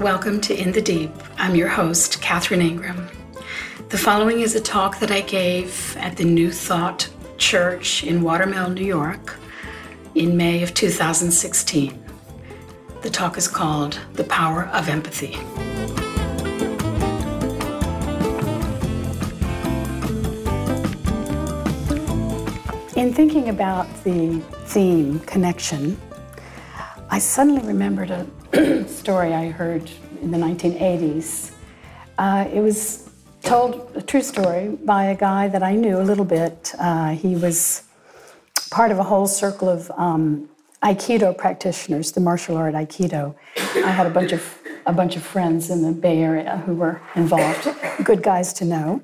Welcome to In the Deep. I'm your host, Catherine Ingram. The following is a talk that I gave at the New Thought Church in Watermill, New York, in May of 2016. The talk is called The Power of Empathy. In thinking about the theme, connection, I suddenly remembered a story I heard in the 1980s. Uh, it was told, a true story, by a guy that I knew a little bit. Uh, he was part of a whole circle of um, Aikido practitioners, the martial art Aikido. I had a bunch of a bunch of friends in the Bay Area who were involved, good guys to know,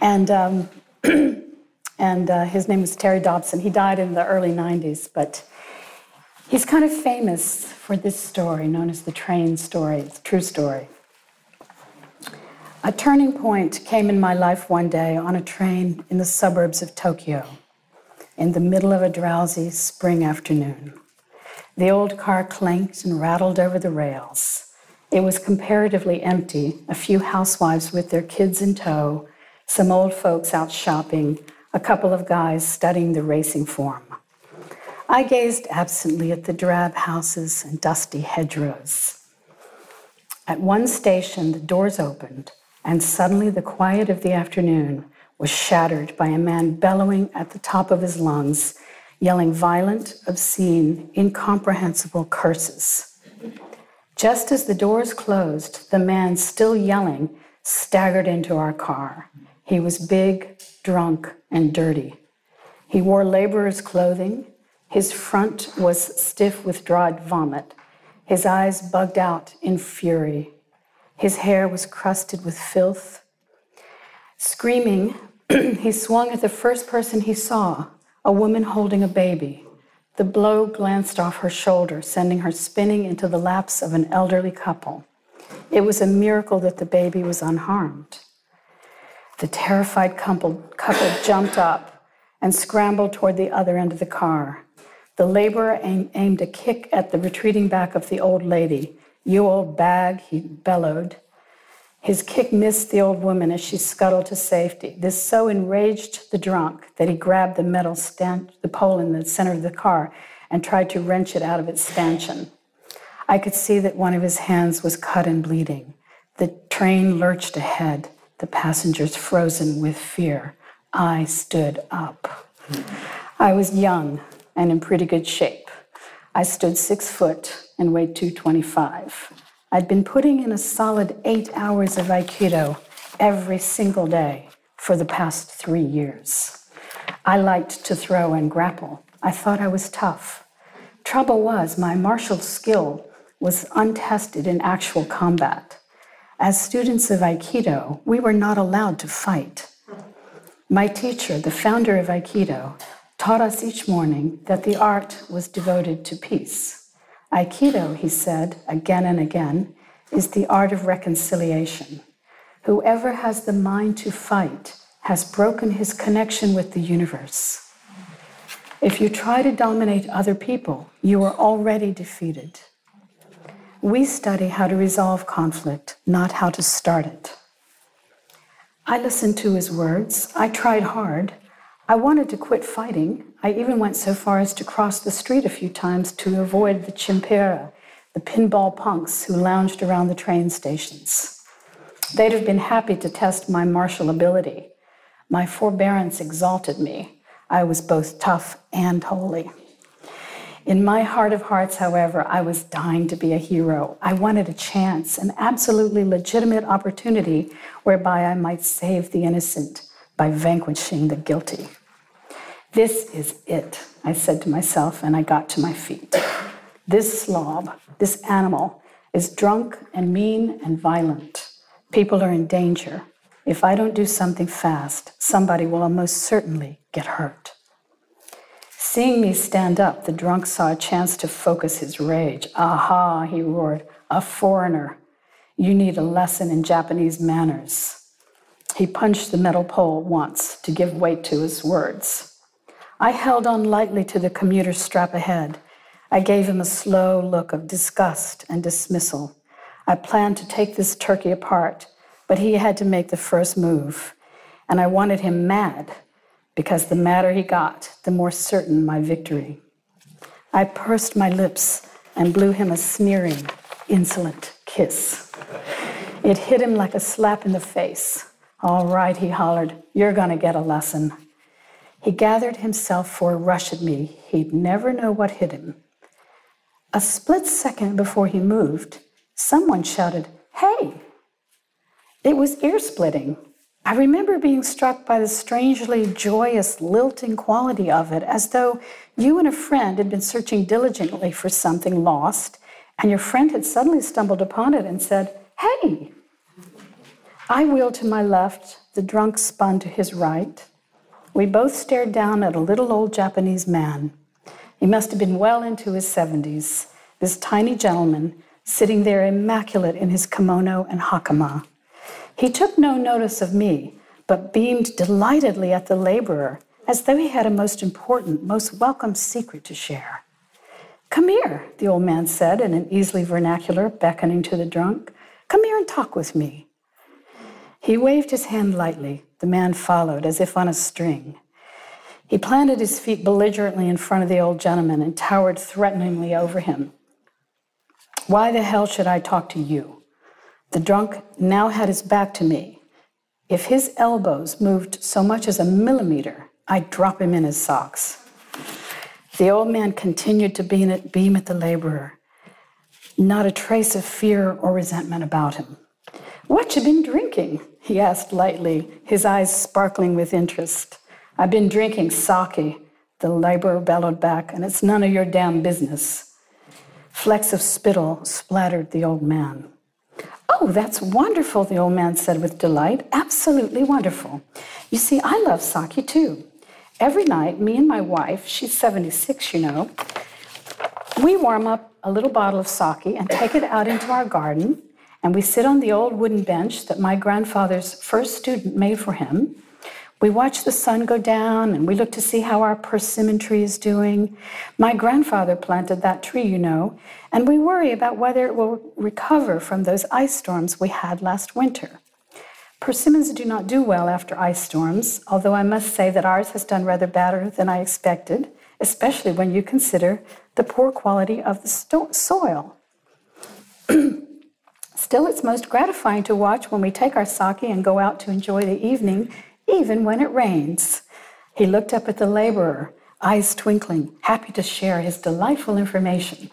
and. Um, and uh, his name was Terry Dobson. He died in the early 90s, but he's kind of famous for this story known as the train story, it's true story. A turning point came in my life one day on a train in the suburbs of Tokyo in the middle of a drowsy spring afternoon. The old car clanked and rattled over the rails. It was comparatively empty, a few housewives with their kids in tow, some old folks out shopping, a couple of guys studying the racing form. I gazed absently at the drab houses and dusty hedgerows. At one station, the doors opened, and suddenly the quiet of the afternoon was shattered by a man bellowing at the top of his lungs, yelling violent, obscene, incomprehensible curses. Just as the doors closed, the man, still yelling, staggered into our car. He was big, drunk, and dirty. He wore laborer's clothing. His front was stiff with dried vomit. His eyes bugged out in fury. His hair was crusted with filth. Screaming, he swung at the first person he saw, a woman holding a baby. The blow glanced off her shoulder, sending her spinning into the laps of an elderly couple. It was a miracle that the baby was unharmed. The terrified couple, couple jumped up and scrambled toward the other end of the car. The laborer aim, aimed a kick at the retreating back of the old lady. You old bag, he bellowed. His kick missed the old woman as she scuttled to safety. This so enraged the drunk that he grabbed the metal stand, the pole in the center of the car and tried to wrench it out of its stanchion. I could see that one of his hands was cut and bleeding. The train lurched ahead the passengers frozen with fear. I stood up. I was young and in pretty good shape. I stood six foot and weighed 225. I'd been putting in a solid eight hours of Aikido every single day for the past three years. I liked to throw and grapple. I thought I was tough. Trouble was, my martial skill was untested in actual combat. As students of Aikido, we were not allowed to fight. My teacher, the founder of Aikido, taught us each morning that the art was devoted to peace. Aikido, he said again and again, is the art of reconciliation. Whoever has the mind to fight has broken his connection with the universe. If you try to dominate other people, you are already defeated. We study how to resolve conflict, not how to start it. I listened to his words. I tried hard. I wanted to quit fighting. I even went so far as to cross the street a few times to avoid the chimpira, the pinball punks who lounged around the train stations. They'd have been happy to test my martial ability. My forbearance exalted me. I was both tough and holy. In my heart of hearts, however, I was dying to be a hero. I wanted a chance, an absolutely legitimate opportunity whereby I might save the innocent by vanquishing the guilty. This is it, I said to myself, and I got to my feet. This slob, this animal, is drunk and mean and violent. People are in danger. If I don't do something fast, somebody will almost certainly get hurt. Seeing me stand up, the drunk saw a chance to focus his rage. Aha, he roared, a foreigner. You need a lesson in Japanese manners. He punched the metal pole once to give weight to his words. I held on lightly to the commuter strap ahead. I gave him a slow look of disgust and dismissal. I planned to take this turkey apart, but he had to make the first move. And I wanted him mad, because the madder he got, the more certain my victory. I pursed my lips and blew him a sneering, insolent kiss. It hit him like a slap in the face. All right, he hollered, you're gonna get a lesson. He gathered himself for a rush at me. He'd never know what hit him. A split second before he moved, someone shouted, Hey! It was ear splitting. I remember being struck by the strangely joyous, lilting quality of it, as though you and a friend had been searching diligently for something lost, and your friend had suddenly stumbled upon it and said, Hey! I wheeled to my left, the drunk spun to his right. We both stared down at a little old Japanese man. He must have been well into his 70s, this tiny gentleman sitting there immaculate in his kimono and hakama. He took no notice of me, but beamed delightedly at the laborer as though he had a most important, most welcome secret to share. Come here, the old man said in an easily vernacular, beckoning to the drunk. Come here and talk with me. He waved his hand lightly. The man followed as if on a string. He planted his feet belligerently in front of the old gentleman and towered threateningly over him. Why the hell should I talk to you? The drunk now had his back to me. If his elbows moved so much as a millimeter, I'd drop him in his socks. The old man continued to beam at, the laborer, not a trace of fear or resentment about him. What you been drinking? he asked lightly, his eyes sparkling with interest. I've been drinking sake, the laborer bellowed back, and it's none of your damn business. Flecks of spittle splattered the old man. Oh, that's wonderful, the old man said with delight. Absolutely wonderful. You see, I love sake too. Every night, me and my wife, she's 76, you know, we warm up a little bottle of sake and take it out into our garden, and we sit on the old wooden bench that my grandfather's first student made for him. We watch the sun go down and we look to see how our persimmon tree is doing. My grandfather planted that tree, you know, and we worry about whether it will recover from those ice storms we had last winter. Persimmons do not do well after ice storms, although I must say that ours has done rather better than I expected, especially when you consider the poor quality of the sto- soil. Still, it's most gratifying to watch when we take our sake and go out to enjoy the evening even when it rains. He looked up at the laborer, eyes twinkling, happy to share his delightful information.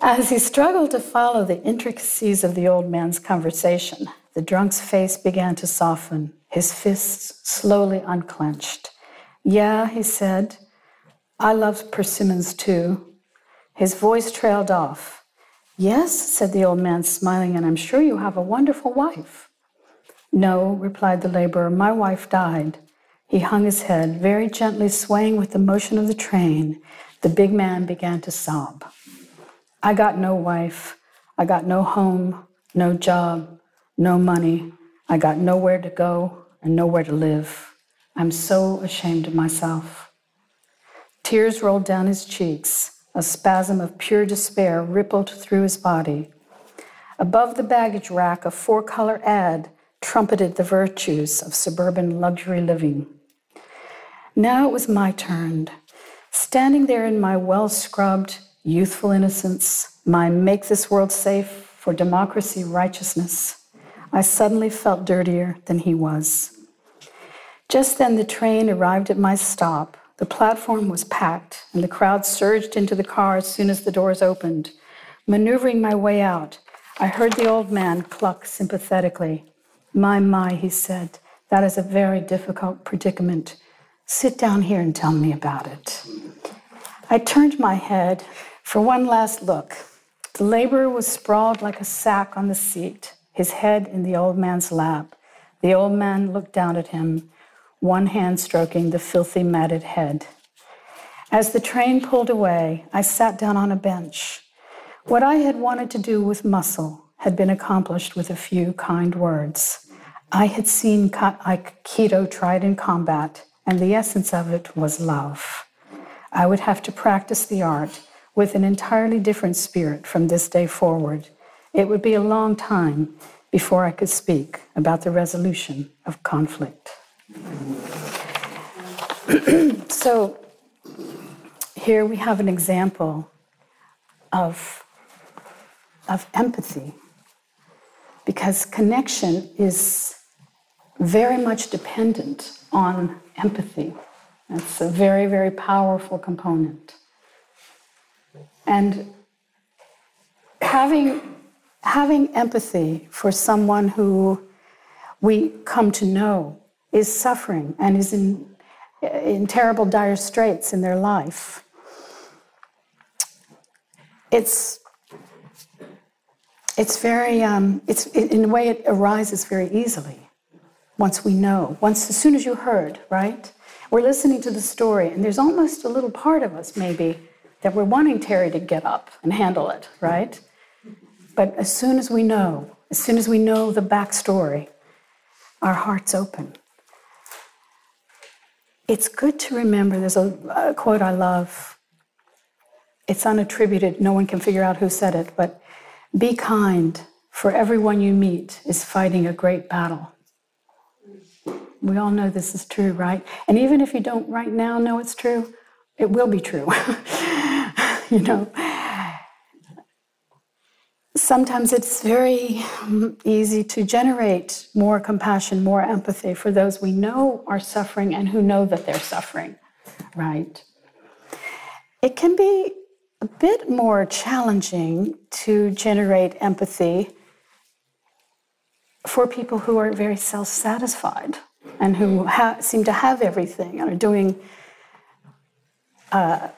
As he struggled to follow the intricacies of the old man's conversation, the drunk's face began to soften, his fists slowly unclenched. Yeah, he said, I love persimmons too. His voice trailed off. Yes, said the old man, smiling, and I'm sure you have a wonderful wife. No, replied the laborer, my wife died. He hung his head, very gently swaying with the motion of the train. The big man began to sob. I got no wife. I got no home, no job, no money. I got nowhere to go and nowhere to live. I'm so ashamed of myself. Tears rolled down his cheeks. A spasm of pure despair rippled through his body. Above the baggage rack, a four color ad trumpeted the virtues of suburban luxury living. Now it was my turn. Standing there in my well scrubbed, youthful innocence, my make this world safe for democracy righteousness, I suddenly felt dirtier than he was. Just then the train arrived at my stop. The platform was packed, and the crowd surged into the car as soon as the doors opened. Maneuvering my way out, I heard the old man cluck sympathetically. My, my, he said, that is a very difficult predicament. Sit down here and tell me about it. I turned my head for one last look. The laborer was sprawled like a sack on the seat, his head in the old man's lap. The old man looked down at him, one hand stroking the filthy, matted head. As the train pulled away, I sat down on a bench. What I had wanted to do with muscle, had been accomplished with a few kind words. I had seen Aikido tried in combat, and the essence of it was love. I would have to practice the art with an entirely different spirit from this day forward it would be a long time before I could speak about the resolution of conflict. so, here we have an example of, of empathy, because connection is very much dependent on empathy. It's a very, very powerful component. And having, having empathy for someone who we come to know is suffering and is in, in terrible, dire straits in their life, it's, it's very, um, it's, in a way, it arises very easily once we know, once as soon as you heard, right? We're listening to the story, and there's almost a little part of us, maybe, that we're wanting Terry to get up and handle it, right? But as soon as we know, as soon as we know the backstory, our hearts open. It's good to remember there's a, a quote I love. It's unattributed, no one can figure out who said it, but be kind, for everyone you meet is fighting a great battle. We all know this is true, right? And even if you don't right now know it's true, it will be true. you know, sometimes it's very easy to generate more compassion, more empathy for those we know are suffering and who know that they're suffering, right? It can be a bit more challenging to generate empathy for people who are very self satisfied and who ha- seem to have everything and are doing uh,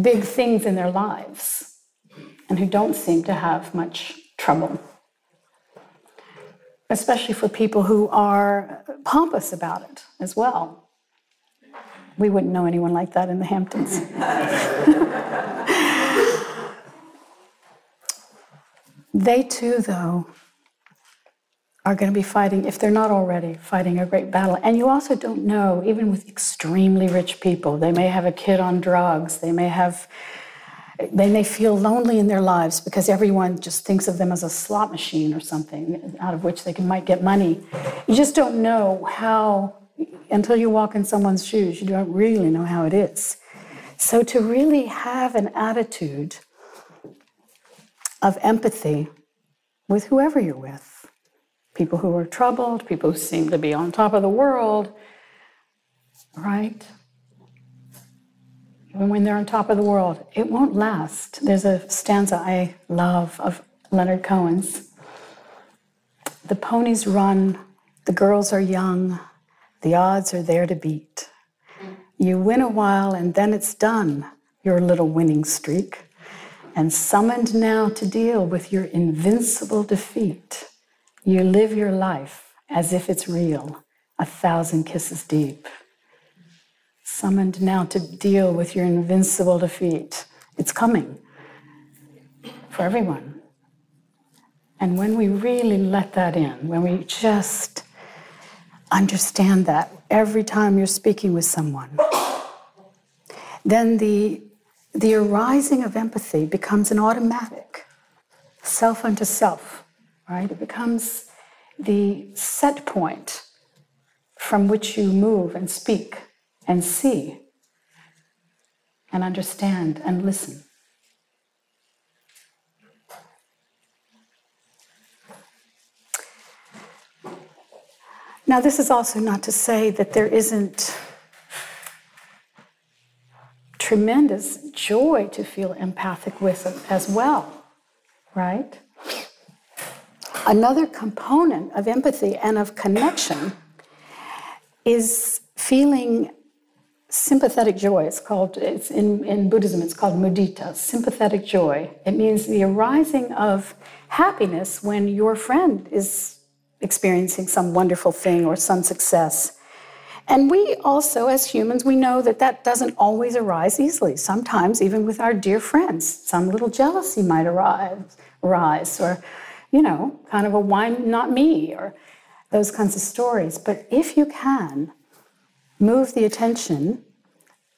big things in their lives and who don't seem to have much trouble. Especially for people who are pompous about it as well. We wouldn't know anyone like that in the Hamptons. they too, though, are going to be fighting, if they're not already, fighting a great battle. And you also don't know, even with extremely rich people, they may have a kid on drugs, they may have. They may feel lonely in their lives because everyone just thinks of them as a slot machine or something out of which they can, might get money. You just don't know how, until you walk in someone's shoes, you don't really know how it is. So, to really have an attitude of empathy with whoever you're with, people who are troubled, people who seem to be on top of the world, right? Even when they're on top of the world, it won't last. There's a stanza I love of Leonard Cohen's The ponies run, the girls are young, the odds are there to beat. You win a while and then it's done, your little winning streak, and summoned now to deal with your invincible defeat. You live your life as if it's real, a thousand kisses deep. Summoned now to deal with your invincible defeat. It's coming for everyone. And when we really let that in, when we just understand that every time you're speaking with someone, then the, the arising of empathy becomes an automatic self unto self right? It becomes the set point from which you move and speak and see and understand and listen. Now, this is also not to say that there isn't tremendous joy to feel empathic with as well, right? Another component of empathy and of connection is feeling sympathetic joy. It's called, it's in, in Buddhism, it's called mudita, sympathetic joy. It means the arising of happiness when your friend is experiencing some wonderful thing or some success. And we also, as humans, we know that that doesn't always arise easily. Sometimes, even with our dear friends, some little jealousy might arise, arise or you know, kind of a why not me or those kinds of stories. But if you can move the attention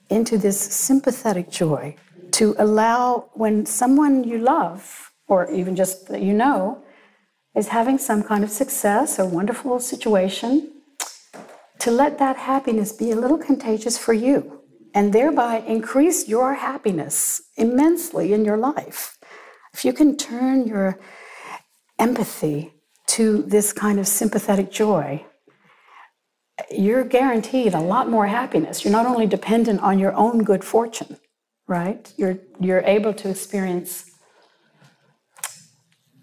into this sympathetic joy to allow when someone you love or even just that you know, is having some kind of success or wonderful situation, to let that happiness be a little contagious for you and thereby increase your happiness immensely in your life. If you can turn your empathy to this kind of sympathetic joy, you're guaranteed a lot more happiness. You're not only dependent on your own good fortune, right? You're, you're able to experience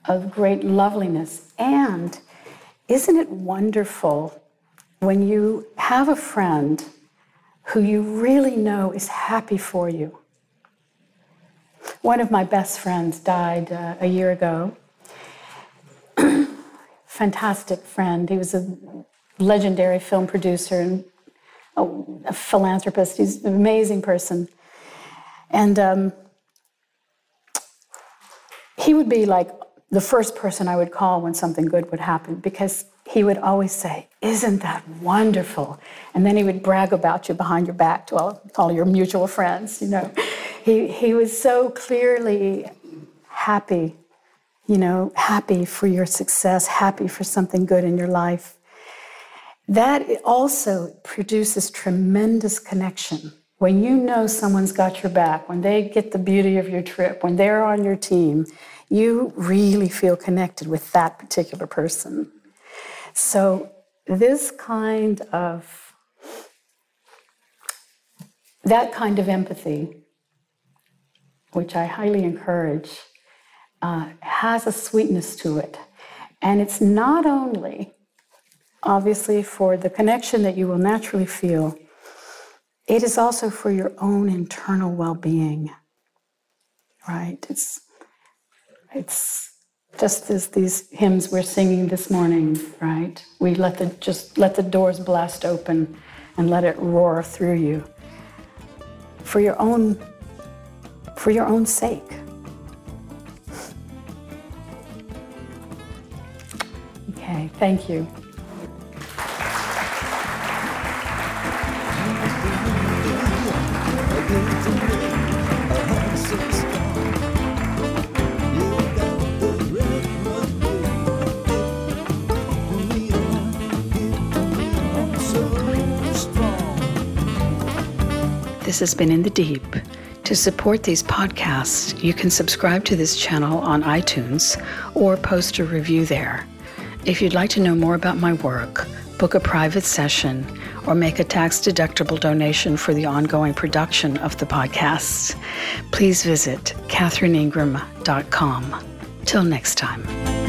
of great loveliness. And isn't it wonderful when you have a friend who you really know is happy for you? One of my best friends died uh, a year ago. Fantastic friend. He was a legendary film producer and a, philanthropist. He's an amazing person. And um, he would be like the first person I would call when something good would happen because he would always say, Isn't that wonderful? And then he would brag about you behind your back to all, all your mutual friends, you know. He, he was so clearly happy, you know, happy for your success, happy for something good in your life. That also produces tremendous connection. When you know someone's got your back, when they get the beauty of your trip, when they're on your team, you really feel connected with that particular person. So, this kind of that kind of empathy, which I highly encourage, uh, has a sweetness to it. And it's not only, obviously, for the connection that you will naturally feel, it is also for your own internal well being, right? It's it's just as these hymns we're singing this morning, right? We let the just let the doors blast open and let it roar through you for your own for your own sake. Okay, thank you. This has been In the Deep. To support these podcasts, you can subscribe to this channel on iTunes or post a review there. If you'd like to know more about my work, book a private session, or make a tax deductible donation for the ongoing production of the podcasts, please visit catherineingram.com. Till next time.